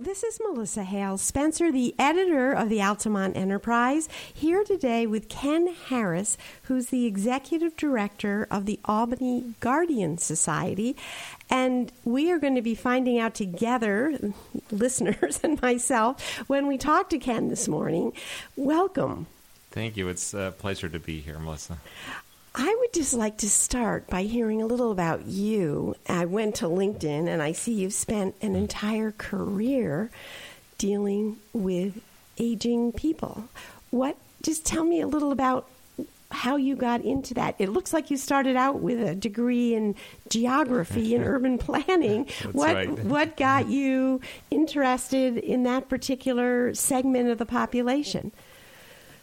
This is Melissa Hale Spencer, the editor of the Altamont Enterprise, here today with Ken Harris, who's the executive director of the Albany Guardian Society. And we are going to be finding out together, listeners and myself, when we talk to Ken this morning. Welcome. Thank you. It's a pleasure to be here, Melissa. I would just like to start by hearing a little about you. I went to LinkedIn and I see you've spent an entire career dealing with aging people. What just tell me a little about how you got into that. It looks like you started out with a degree in geography and urban planning. what right. what got you interested in that particular segment of the population?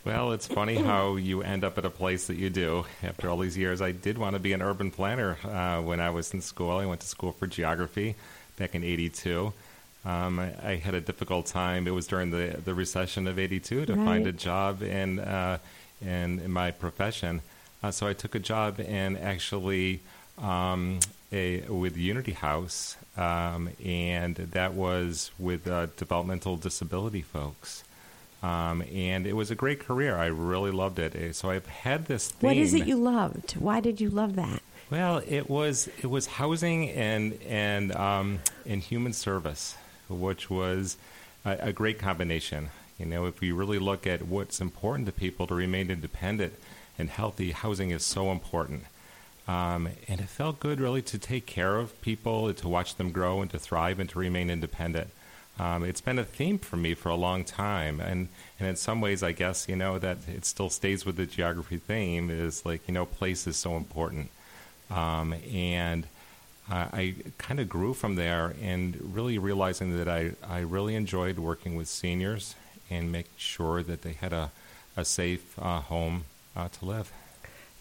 Well, it's funny how you end up at a place that you do after all these years. I did want to be an urban planner uh, when I was in school. I went to school for geography back in 82. Um, I, I, had a difficult time. It was during the, the recession of 82 to right. find a job in, uh, in, in, my profession. Uh, so I took a job in actually um, a, with Unity House, um, and that was with uh, developmental disability folks. Um, and it was a great career. I really loved it. Uh, so I've had this. Theme. What is it you loved? Why did you love that? Well, it was it was housing and and um, and human service, which was a, a, great combination. You know, if we really look at what's important to people to remain independent and healthy, housing is so important. Um, and it felt good, really, to take care of people, to watch them grow and to thrive and to remain independent. Um, it's been a theme for me for a long time, and and in some ways, I guess you know that it still stays with the geography theme. Is like you know, place is so important, um, and uh, I kind of grew from there, and really realizing that I I really enjoyed working with seniors and making sure that they had a a safe uh, home uh, to live.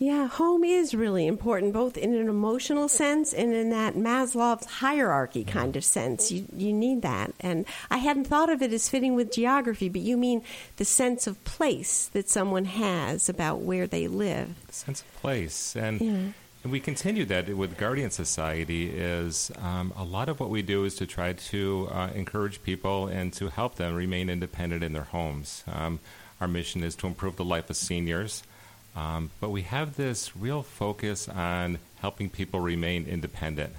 Yeah, home is really important, both in an emotional sense and in that Maslow's hierarchy kind of sense. You, you need that. And I hadn't thought of it as fitting with geography, but you mean the sense of place that someone has about where they live. Sense of place. And, yeah. and we continue that with Guardian Society is um, a lot of what we do is to try to uh, encourage people and to help them remain independent in their homes. Um, our mission is to improve the life of seniors. Um, but we have this real focus on helping people remain independent.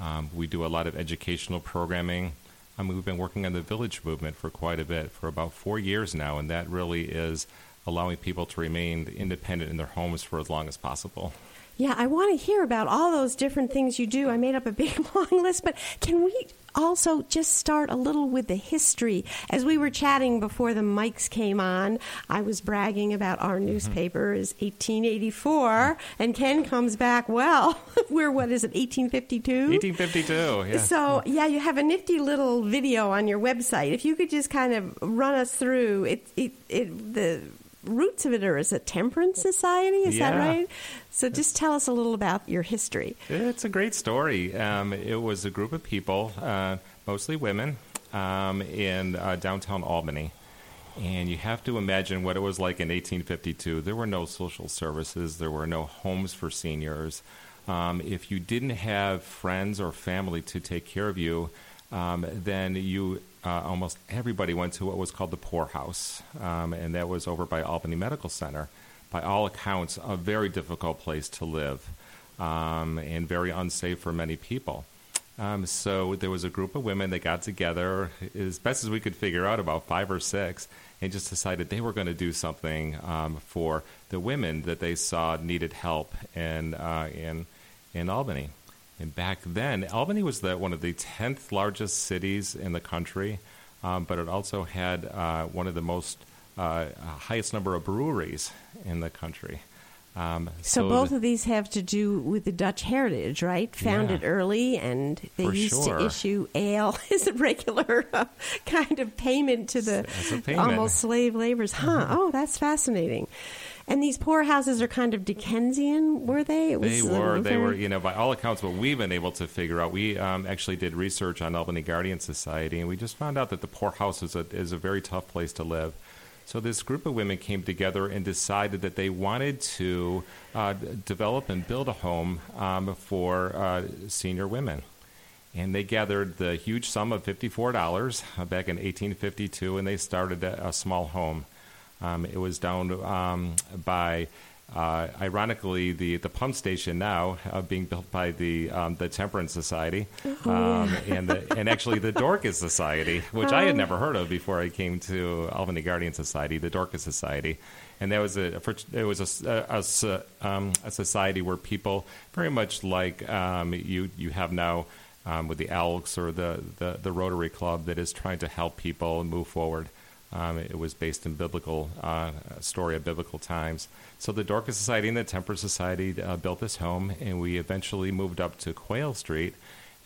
Um, we do a lot of educational programming. I mean, we've been working on the village movement for quite a bit, for about four years now, and that really is allowing people to remain independent in their homes for as long as possible. Yeah, I want to hear about all those different things you do. I made up a big long list, but can we also just start a little with the history? As we were chatting before the mics came on, I was bragging about our mm-hmm. newspaper is 1884, and Ken comes back, well, we're, what is it, 1852? 1852, yeah. So, yeah, you have a nifty little video on your website. If you could just kind of run us through it, it, it the roots of it are as a temperance society. Is yeah. that right? So just tell us a little about your history. It's a great story. Um, it was a group of people, uh, mostly women, um, in uh, downtown Albany. And you have to imagine what it was like in 1852. There were no social services, there were no homes for seniors. Um, if you didn't have friends or family to take care of you, um, then you uh, almost everybody went to what was called the poorhouse, um, and that was over by Albany Medical Center. By all accounts, a very difficult place to live um, and very unsafe for many people. Um, so there was a group of women that got together, as best as we could figure out, about five or six, and just decided they were going to do something um, for the women that they saw needed help in uh, in in Albany. And back then, Albany was the, one of the 10th largest cities in the country, um, but it also had uh, one of the most uh, highest number of breweries in the country. Um, so, so, both of these have to do with the Dutch heritage, right? Founded yeah, early, and they used sure. to issue ale as a regular uh, kind of payment to the payment. almost slave laborers. Huh? Mm-hmm. Oh, that's fascinating. And these poorhouses are kind of Dickensian, were they? It they were. They were. You know, by all accounts, what we've been able to figure out, we um, actually did research on Albany Guardian Society, and we just found out that the poorhouse is a is a very tough place to live. So this group of women came together and decided that they wanted to uh, develop and build a home um, for uh, senior women. and they gathered the huge sum of $54 uh, back in 1852, and they started a, a small home. Um, it was down um, by uh, ironically, the, the pump station now uh, being built by the um, the Temperance Society, um, and the, and actually the Dorcas Society, which I had never heard of before I came to Albany Guardian Society, the Dorcas Society, and that was a it was a, a, a, um, a society where people very much like um, you you have now. Um, with the Elks or the, the, the Rotary Club that is trying to help people move forward. Um, it was based in biblical uh, story of biblical times. So the Dorcas Society and the Temperance Society uh, built this home, and we eventually moved up to Quail Street,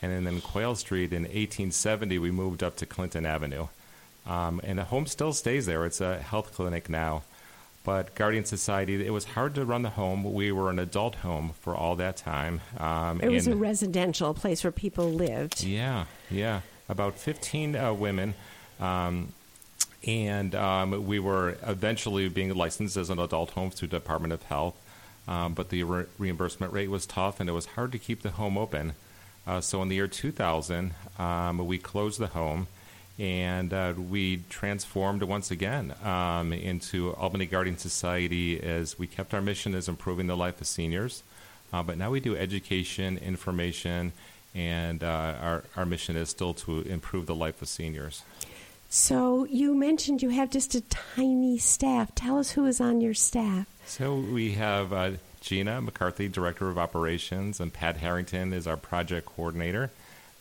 and then Quail Street in 1870 we moved up to Clinton Avenue, um, and the home still stays there. It's a health clinic now. But Guardian Society, it was hard to run the home. We were an adult home for all that time. Um, It was a residential place where people lived. yeah, yeah. About 15 uh, women. Um, and um, we were eventually being licensed as an adult home through Department of Health. Um, but the re- reimbursement rate was tough, and it was hard to keep the home open. Uh, so in the year 2000, um, we closed the home, and uh, we transformed once again um, into Albany Guardian Society as we kept our mission as improving the life of seniors. Uh, but now we do education, information, and uh, our, our mission is still to improve the life of seniors. So you mentioned you have just a tiny staff. Tell us who is on your staff. So we have uh, Gina McCarthy, Director of Operations, and Pat Harrington is our project coordinator.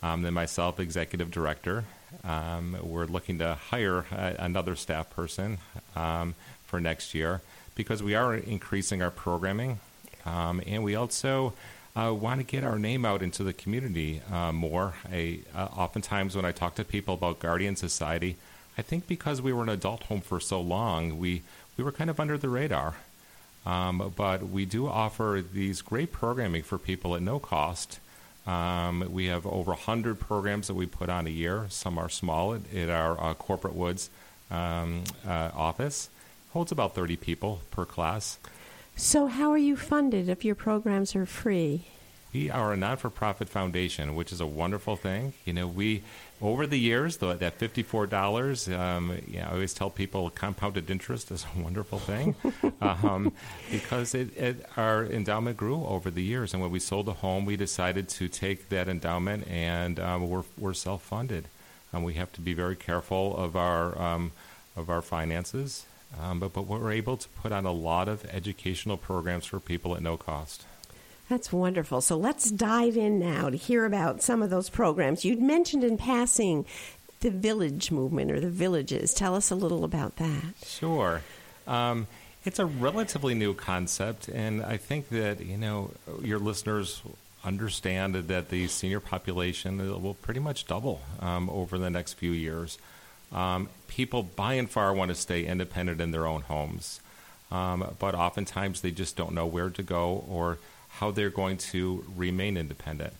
Um, then myself, Executive Director. Um, we're looking to hire uh, another staff person um, for next year because we are increasing our programming, um, and we also uh, want to get our name out into the community uh, more. I, uh, oftentimes, when I talk to people about Guardian Society, I think because we were an adult home for so long, we we were kind of under the radar. Um, but we do offer these great programming for people at no cost. Um, we have over 100 programs that we put on a year. Some are small at, at our uh, Corporate Woods um, uh, office. Holds about 30 people per class. So how are you funded if your programs are free? We are a non-for-profit foundation, which is a wonderful thing. You know, we over the years, the, that fifty-four dollars. Um, you know, I always tell people compounded interest is a wonderful thing um, because it, it, our endowment grew over the years. And when we sold the home, we decided to take that endowment, and um, we're we're self-funded. Um, we have to be very careful of our um, of our finances, um, but but we're able to put on a lot of educational programs for people at no cost. That's wonderful. So let's dive in now to hear about some of those programs. You'd mentioned in passing the village movement or the villages. Tell us a little about that. Sure. Um, it's a relatively new concept, and I think that you know your listeners understand that the senior population will pretty much double um, over the next few years. Um, people, by and far, want to stay independent in their own homes, um, but oftentimes they just don't know where to go or how they're going to remain independent.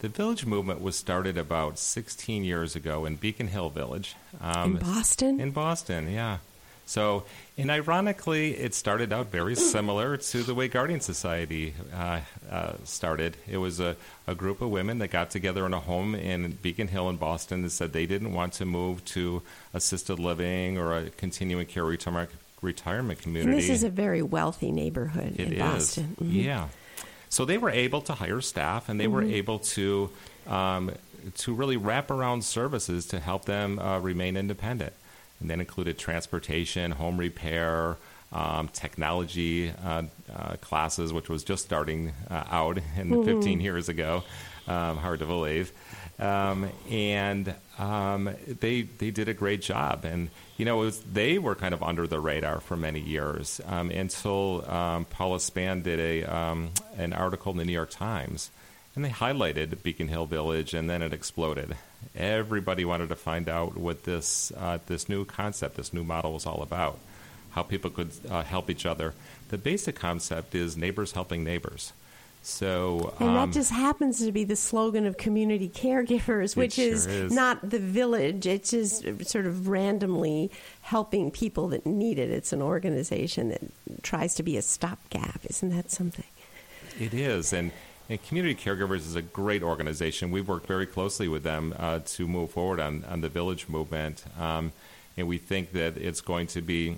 The village movement was started about 16 years ago in Beacon Hill Village. Um, in Boston? in Boston, yeah. So, and ironically, it started out very similar to the way Guardian Society uh, uh, started. It was a, a group of women that got together in a home in Beacon Hill in Boston that said they didn't want to move to assisted living or a continuing care retirement, retirement community. and this is a very wealthy neighborhood It in is. Boston. Mhm. Yeah. So they were able to hire staff, and they were Mm-hmm. able to um, to really wrap around services to help them uh, remain independent, and that included transportation, home repair. Um, technology uh, uh, classes, which was just starting uh, out in Mm-hmm. 15 years ago, um, hard to believe, um, and um, they they did a great job. And you know, it was, they were kind of under the radar for many years um, until um, Paula Span did a um, an article in the New York Times, and they highlighted Beacon Hill Village, and then it exploded. Everybody wanted to find out what this uh, this new concept, this new model was all about, how people could uh, help each other. The basic concept is neighbors helping neighbors. So And um, that just happens to be the slogan of community caregivers, which sure is, is. not the village. It's just sort of randomly helping people that need it. It's an organization that tries to be a stopgap. Isn't that something? It is, and And Community Caregivers is a great organization. We've worked very closely with them uh, to move forward on, on the village movement. Um, and we think that it's going to be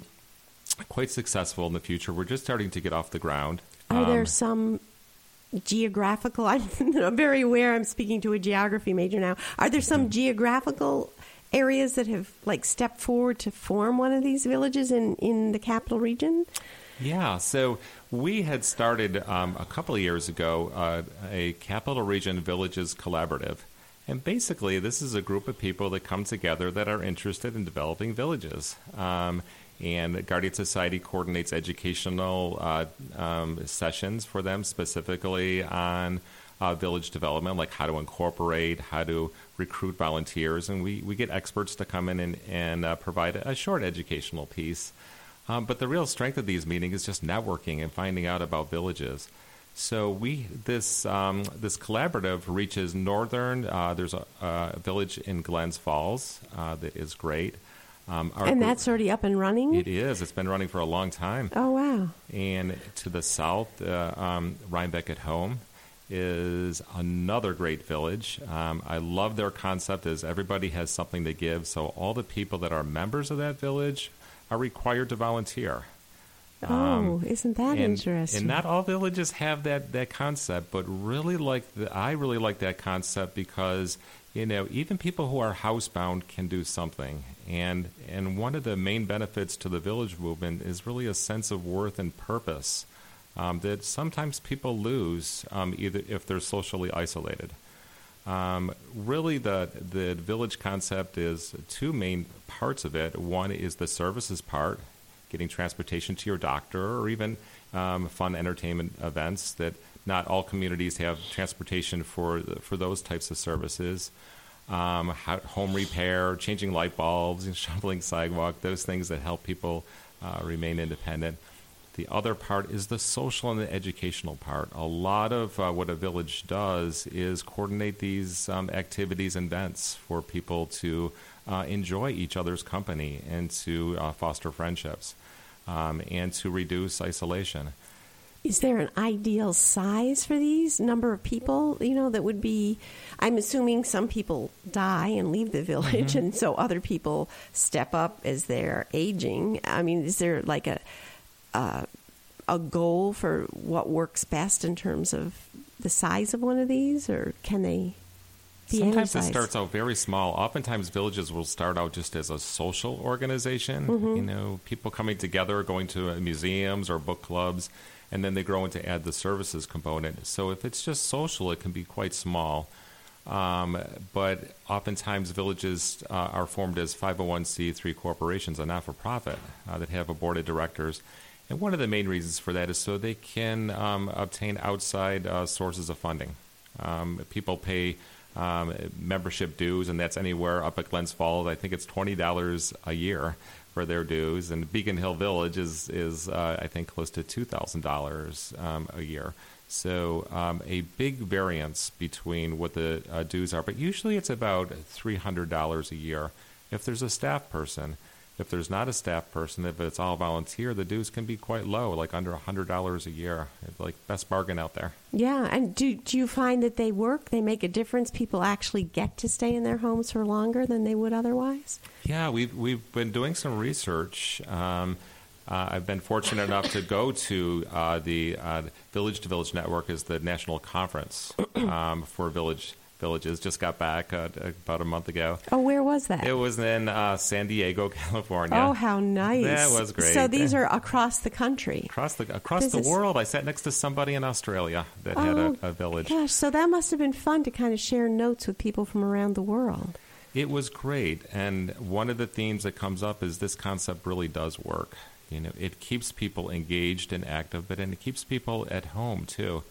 quite successful in the future. We're just starting to get off the ground. Are there Um, some geographical? I'm, very aware. I'm speaking to a geography major now. Are there Mm-hmm. some geographical areas that have like stepped forward to form one of these villages in in the capital region? Yeah, so we had started um, a couple of years ago uh, a Capital Region Villages Collaborative. And basically, this is a group of people that come together that are interested in developing villages. Um, and Guardian Society coordinates educational uh, um, sessions for them specifically on uh, village development, like how to incorporate, how to recruit volunteers. And we, we get experts to come in and, and uh, provide a short educational piece. Um, but the real strength of these meetings is just networking and finding out about villages. So we this um, this collaborative reaches northern. Uh, there's a, a village in Glens Falls uh, that is great. Um, our and group- that's already up and running. it is. It's been running for a long time. Oh wow! And to the south, uh, um, Rhinebeck at Home is another great village. Um, I love their concept is everybody has something to give. So all the people that are members of that village are required to volunteer. Oh, isn't that Um, and, interesting? And not all villages have that, that concept, but really like the, I really like that concept because you know even people who are housebound can do something, and and one of the main benefits to the village movement is really a sense of worth and purpose um, that sometimes people lose um, either if they're socially isolated. Um, really, the the village concept is two main parts of it. One is the services part, getting transportation to your doctor, or even um, fun entertainment events. That not all communities have transportation for for those types of services. Um, home repair, changing light bulbs, and shoveling sidewalk, those things that help people uh, remain independent. The other part is the social and the educational part. A lot of uh, what a village does is coordinate these um, activities and events for people to uh, enjoy each other's company and to uh, foster friendships um, and to reduce isolation. Is there an ideal size for these number of people? You know, that would be. I'm assuming some people die and leave the village, Mm-hmm. and so other people step up as they're aging. I mean, is there like a a, a goal for what works best in terms of the size of one of these, or can they Sometimes it starts out very small. Oftentimes, villages will start out just as a social organization. Mm-hmm. You know, people coming together, going to uh, museums or book clubs, and then they grow into add the services component. So if it's just social, it can be quite small. Um, but oftentimes, villages uh, are formed as 501c3 corporations, a not for profit, uh, that have a board of directors. And one of the main reasons for that is so they can um, obtain outside uh, sources of funding. Um, people pay um, membership dues, and that's anywhere up at Glens Falls. I think it's twenty dollars a year for their dues, and Beacon Hill Village is is uh, I think close to two thousand dollars um, a year. So um, a big variance between what the uh, dues are, but usually it's about three hundred dollars a year. If there's a staff person, if there's not a staff person, if it's all volunteer, the dues can be quite low, like under hundred dollars a year. It's like best bargain out there. Yeah, and do do you find that they work? They make a difference. People actually get to stay in their homes for longer than they would otherwise. Yeah, we've we've been doing some research. Um, uh, I've been fortunate enough to go to uh, the uh, Village to Village Network is the national conference um, for village villages. Just got back uh, about a month ago. Oh, where was that? It was in uh, San Diego, California. Oh, how nice! That was great. So these are across the country. across the across This the is- world. I sat next to somebody in Australia that had Oh, a, a village. Gosh, so that must have been fun to kind of share notes with people from around the world. It was great, and one of the themes that comes up is this concept really does work. You know, it keeps people engaged and active, but and it keeps people at home too.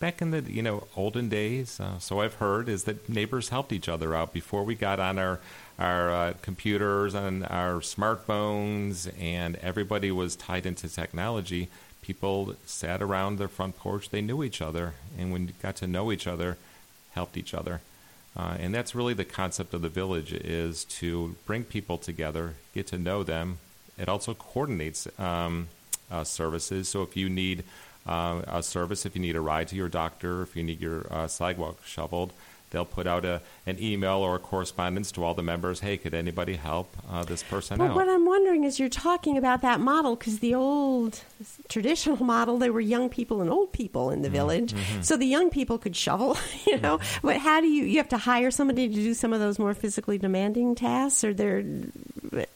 Back in the you know olden days, uh, so I've heard is that neighbors helped each other out before we got on our our uh, computers and our smartphones, and everybody was tied into technology. People sat around their front porch; they knew each other, and when you got to know each other, helped each other. Uh, and that's really the concept of the village is to bring people together, get to know them. It also coordinates um, uh, services. So if you need uh, a service if you need a ride to your doctor, if you need your uh, sidewalk shoveled. They'll put out a, an email or a correspondence to all the members. Hey, could anybody help uh, this person But out? what I'm wondering is you're talking about that model because the old traditional model, there were young people and old people in the Mm-hmm. village. So the young people could shovel, you know. But how do you, you have to hire somebody to do some of those more physically demanding tasks or they're,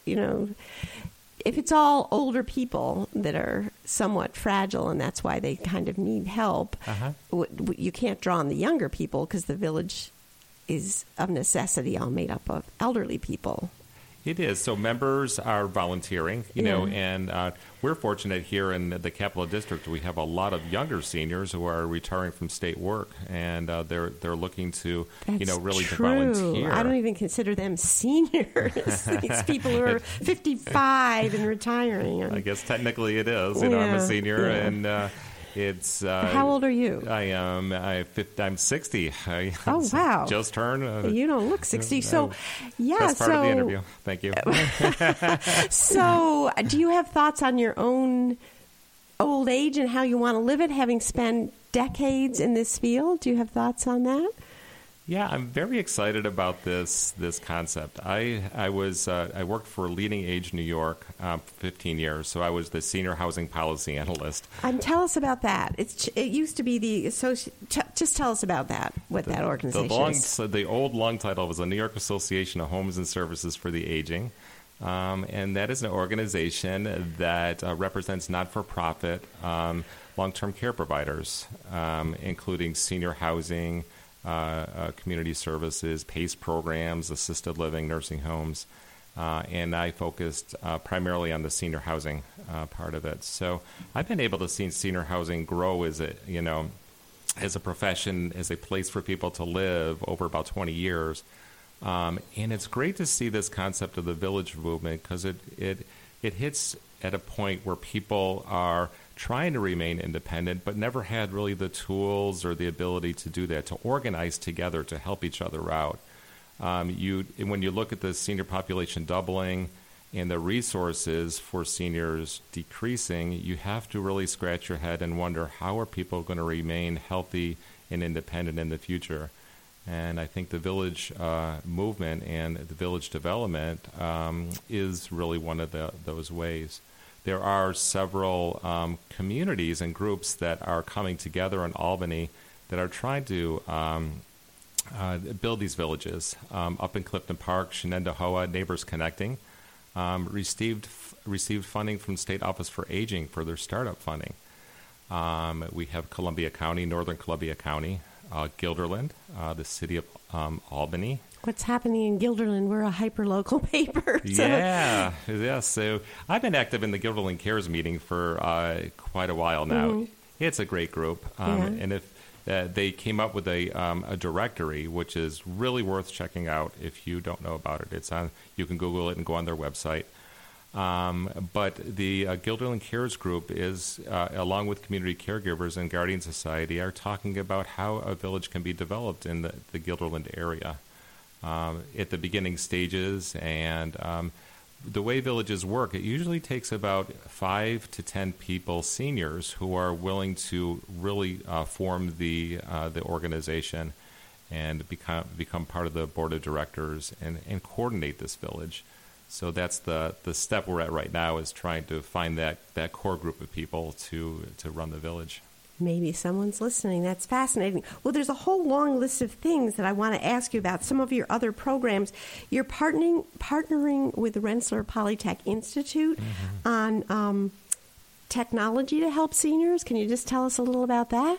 you know, if it's all older people that are somewhat fragile and that's why they kind of need help, Uh-huh. w- w- you can't draw on the younger people because the village is of necessity all made up of elderly people. It is. So members are volunteering, you know, and uh, we're fortunate here in the Capital District. We have a lot of younger seniors who are retiring from state work, and uh, they're they're looking to, you know, really true. to volunteer. I don't even consider them seniors. These people who are 55 and retiring. I guess technically it is. You know, I'm a senior, yeah. and uh, it's. Uh, How old are you? I am. I, I'm 60. I, Oh, wow. Just turned. Uh, You don't look 60. So, yeah. That's part so, of the interview. Thank you. so, do you have thoughts on your own old age and how you want to live it, having spent decades in this field? Do you have thoughts on that? Yeah, I'm very excited about this this concept. I I was uh, I worked for LeadingAge New York uh, for 15 years, so I was the senior housing policy analyst. And tell us about that. It's it used to be the associ- t- Just tell us about that. What that organization The long, is. so the old long title was the New York Association of Homes and Services for the Aging, um, and that is an organization that uh, represents not-for-profit um, long-term care providers, um, including senior housing, community services, PACE programs, assisted living, nursing homes. Uh, and I focused uh, primarily on the senior housing uh, part of it. So I've been able to see senior housing grow as a you know as a profession, as a place for people to live over about 20 years. Um, and it's great to see this concept of the village movement because it, it, it hits at a point where people are trying to remain independent but never had really the tools or the ability to do that, to organize together to help each other out. Um, you, when you look at the senior population doubling and the resources for seniors decreasing, you have to really scratch your head and wonder how are people going to remain healthy and independent in the future. And I think the village uh, movement and the village development um, is really one of the, those ways. There are several um, communities and groups that are coming together in Albany that are trying to um, uh, build these villages. Um, up in Clifton Park, Shenendehowa Neighbors Connecting um, received received funding from State Office for Aging for their startup funding. Um, we have Columbia County, Northern Columbia County, uh, uh, the city of um, Albany. What's happening in Guilderland. We're a hyper local paper. so- Yeah, yeah. So I've been active in the Guilderland Cares meeting for uh, quite a while now. It's a great group, um, Yeah. and if uh, they came up with a um, a directory, which is really worth checking out if you don't know about it. It's on. You can Google it and go on their website. Um, but the uh, Guilderland Cares Group is, uh, along with community caregivers and Guardian Society, are talking about how a village can be developed in the, the Guilderland area um, at the beginning stages. And um, the way villages work, it usually takes about five to ten people, seniors, who are willing to really uh, form the uh, the organization and become become part of the board of directors and, and coordinate this village. So that's the, the step we're at right now is trying to find that, that core group of people to to run the village. Maybe someone's listening. That's fascinating. Well, there's a whole long list of things that I want to ask you about. Some of your other programs. You're partnering partnering with the Rensselaer Polytech Institute on um, technology to help seniors. Can you just tell us a little about that?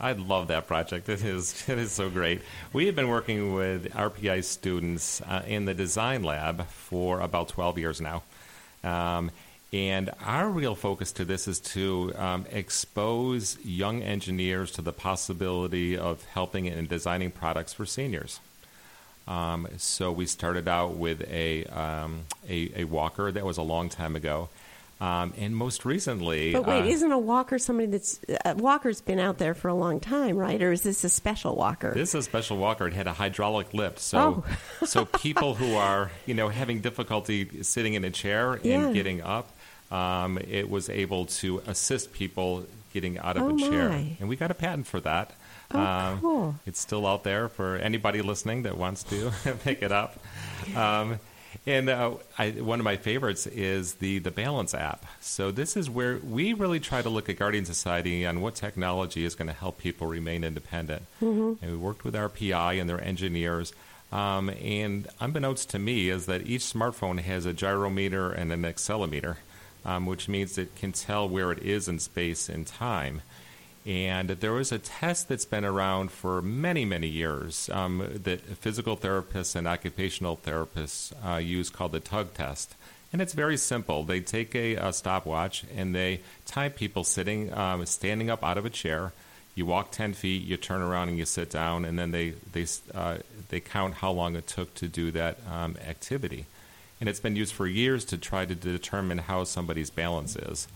I love that project. It is it is so great. We have been working with RPI students uh, in the design lab for about 12 years now. Um, and our real focus to this is to um, expose young engineers to the possibility of helping in designing products for seniors. Um, so we started out with a, um, a a walker that was a long time ago, um, and most recently, But wait, uh, isn't a walker somebody that's uh, walker's been out there for a long time, right? Or is this a special walker? This is a special walker. It had a hydraulic lift, so Oh. so people who are you know having difficulty sitting in a chair and Yeah. getting up, um, it was able to assist people getting out of Oh, a chair, my. and we got a patent for that. Oh, Um, cool. It's still out there for anybody listening that wants to pick it up. Um, and uh, I, one of my favorites is the the Balance app. So this is where we really try to look at Guardian Society on what technology is going to help people remain independent. And we worked with RPI and their engineers. Um, and unbeknownst to me is that each smartphone has a gyrometer and an accelerometer, um, which means it can tell where it is in space and time. And there was a test that's been around for many, many years um, that physical therapists and occupational therapists uh, use called the TUG test. And it's very simple. They take a, a stopwatch and they time people sitting, um, standing up out of a chair. You walk 10 feet, you turn around and you sit down, and then they, they, uh, they count how long it took to do that um, activity. And it's been used for years to try to determine how somebody's balance is.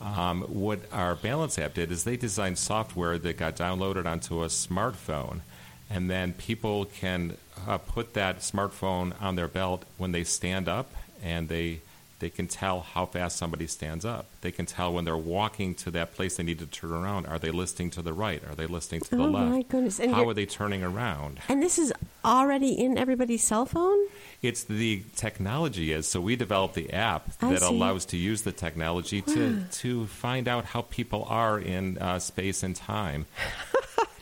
Um, what our Balance app did is they designed software that got downloaded onto a smartphone, and then people can uh, put that smartphone on their belt when they stand up, and they they can tell how fast somebody stands up. They can tell when they're walking to that place they need to turn around. Are they listening to the right? Are they listening to the Oh, left? my goodness. And how are they turning around? And this is already in everybody's cell phone? It's the technology is so we developed the app I that see. allows to use the technology to to find out how people are in uh, space and time.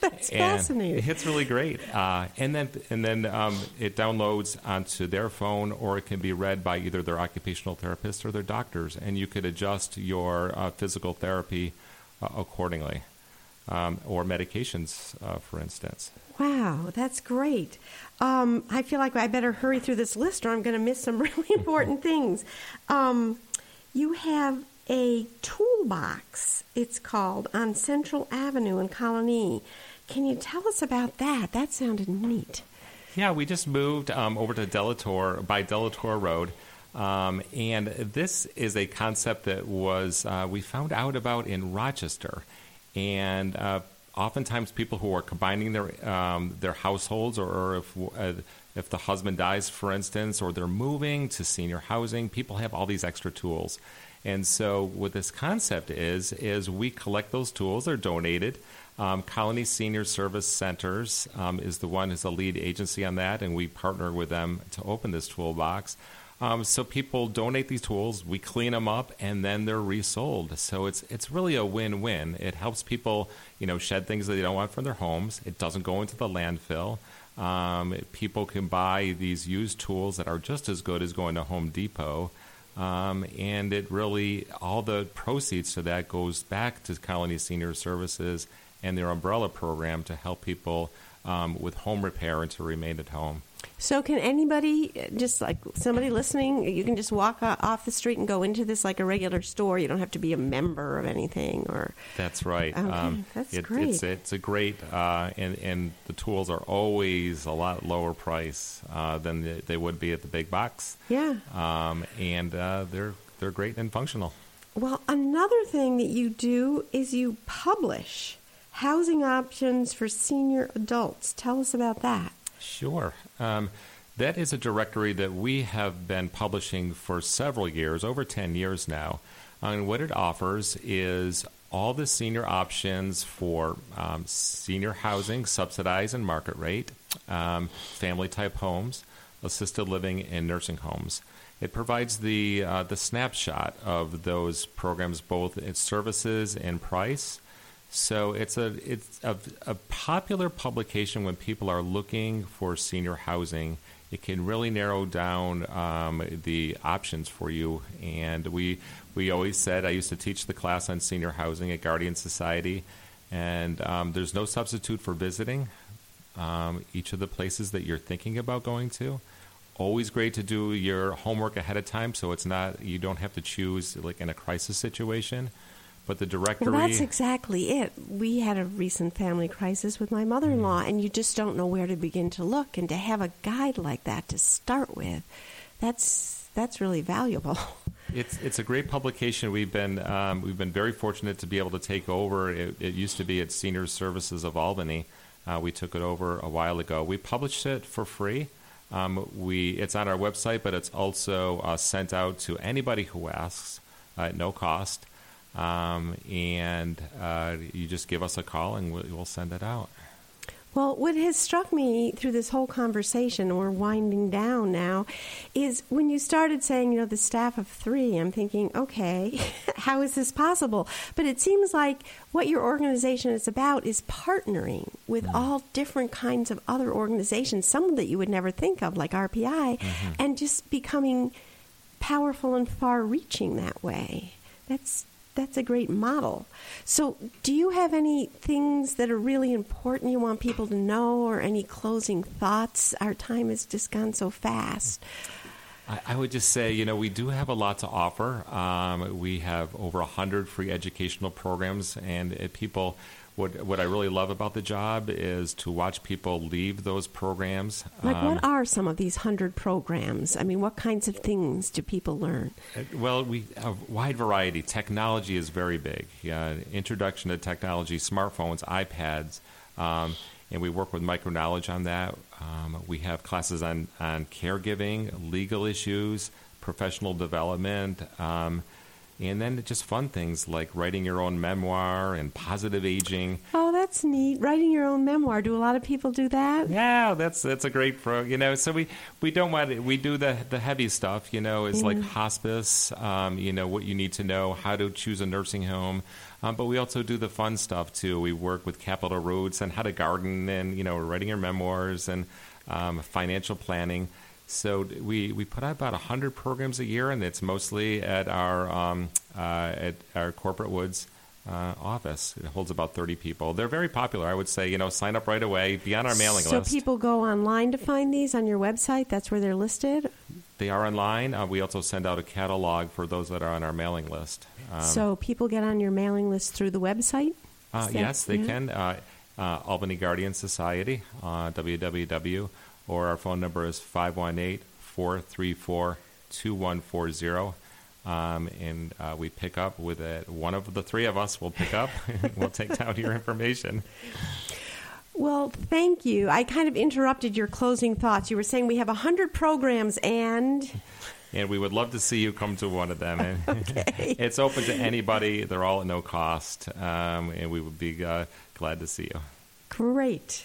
That's and fascinating. It's really great. Uh, and then and then um, it downloads onto their phone, or it can be read by either their occupational therapist or their doctors, and you could adjust your uh, physical therapy uh, accordingly, um, or medications, uh, for instance. Wow, that's great. Um, I feel like I better hurry through this list or I'm going to miss some really important things. Um, you have a toolbox, it's called, on Central Avenue in Colonie. Can you tell us about that? That sounded neat. Yeah, we just moved um, over to Delatour by Delatour Road. Um, and this is a concept that was uh, we found out about in Rochester, and uh, oftentimes people who are combining their um, their households, or, or if uh, if the husband dies, for instance, or they're moving to senior housing, people have all these extra tools. And so, what this concept is is we collect those tools; they're donated. Um, Colonie Senior Service Centers um, is the one is the lead agency on that, and we partner with them to open this toolbox. Um, so people donate these tools, we clean them up, and then they're resold. So it's it's really a win-win. It helps people, you know, shed things that they don't want from their homes. It doesn't go into the landfill. Um, people can buy these used tools that are just as good as going to Home Depot. Um, and it really, all the proceeds to that goes back to Colonie Senior Services and their umbrella program to help people um, with home repair and to remain at home. So, can anybody, just like somebody listening, you can just walk off the street and go into this like a regular store? You don't have to be a member of anything or. That's right. Okay, that's it, great. It's, it's a great, uh, and, and the tools are always a lot lower price uh, than they, they would be at the big box. Yeah. Um, and uh, they're they're great and functional. Well, another thing that you do is you publish housing options for senior adults. Tell us about that. Sure. Um, that is a directory that we have been publishing for several years, over 10 years now. And what it offers is all the senior options for um, senior housing, subsidized and market rate, um, family type homes, assisted living, and nursing homes. It provides the, uh, the snapshot of those programs, both its services and price. So it's a it's a, a popular publication when people are looking for senior housing. It can really narrow down um, the options for you. And we we always said I used to teach the class on senior housing at Guardian Society, and um, there's no substitute for visiting um, each of the places that you're thinking about going to. Always great to do your homework ahead of time, so it's not you don't have to choose like in a crisis situation. But the directory. Well, that's exactly it. We had a recent family crisis with my mother in law, and you just don't know where to begin to look. And to have a guide like that to start with, that's that's really valuable. It's it's a great publication. We've been um, we've been very fortunate to be able to take over. It, it used to be at Senior Services of Albany. Uh, we took it over a while ago. We published it for free. Um, we it's on our website, but it's also uh, sent out to anybody who asks uh, at no cost. Um, and uh, you just give us a call and we'll, we'll send it out. Well, what has struck me through this whole conversation, we're winding down now, is when you started saying, you know, the staff of three, I'm thinking, okay, how is this possible? But it seems like what your organization is about is partnering with mm-hmm. all different kinds of other organizations, some that you would never think of, like RPI, mm-hmm. and just becoming powerful and far reaching that way. That's that's a great model. So, do you have any things that are really important you want people to know, or any closing thoughts? Our time has just gone so fast. I, would just say, you know, we do have a lot to offer. Um, we have over 100 free educational programs, and people what what I really love about the job is to watch people leave those programs. Like, um, what are some of these hundred programs? I mean, what kinds of things do people learn? Uh, well, we have a wide variety. Technology is very big. Yeah, introduction to technology, smartphones, iPads. Um, and we work with micro knowledge on that. Um, we have classes on, on caregiving, legal issues, professional development, um, and then just fun things like writing your own memoir and positive aging. Oh, that's neat! Writing your own memoir. Do a lot of people do that? Yeah, that's that's a great pro. You know, so we we don't want to, we do the the heavy stuff. You know, it's yeah. like hospice. Um, you know what you need to know, how to choose a nursing home. Um, but we also do the fun stuff too. We work with Capital Roots and how to garden, and you know, writing your memoirs and um, financial planning. So we, we put out about 100 programs a year, and it's mostly at our, um, uh, at our Corporate Woods uh, office. It holds about 30 people. They're very popular. I would say, you know, sign up right away, be on our mailing so list. So people go online to find these on your website? That's where they're listed? They are online. Uh, we also send out a catalog for those that are on our mailing list. Um, so people get on your mailing list through the website? Uh, yes, they yeah. can. Uh, uh, Albany Guardian Society, www or our phone number is 518 434 2140. Um, and uh, we pick up with it. One of the three of us will pick up. And we'll take down your information. Well, thank you. I kind of interrupted your closing thoughts. You were saying we have 100 programs and. And we would love to see you come to one of them. okay. it's open to anybody, they're all at no cost. Um, and we would be uh, glad to see you. Great.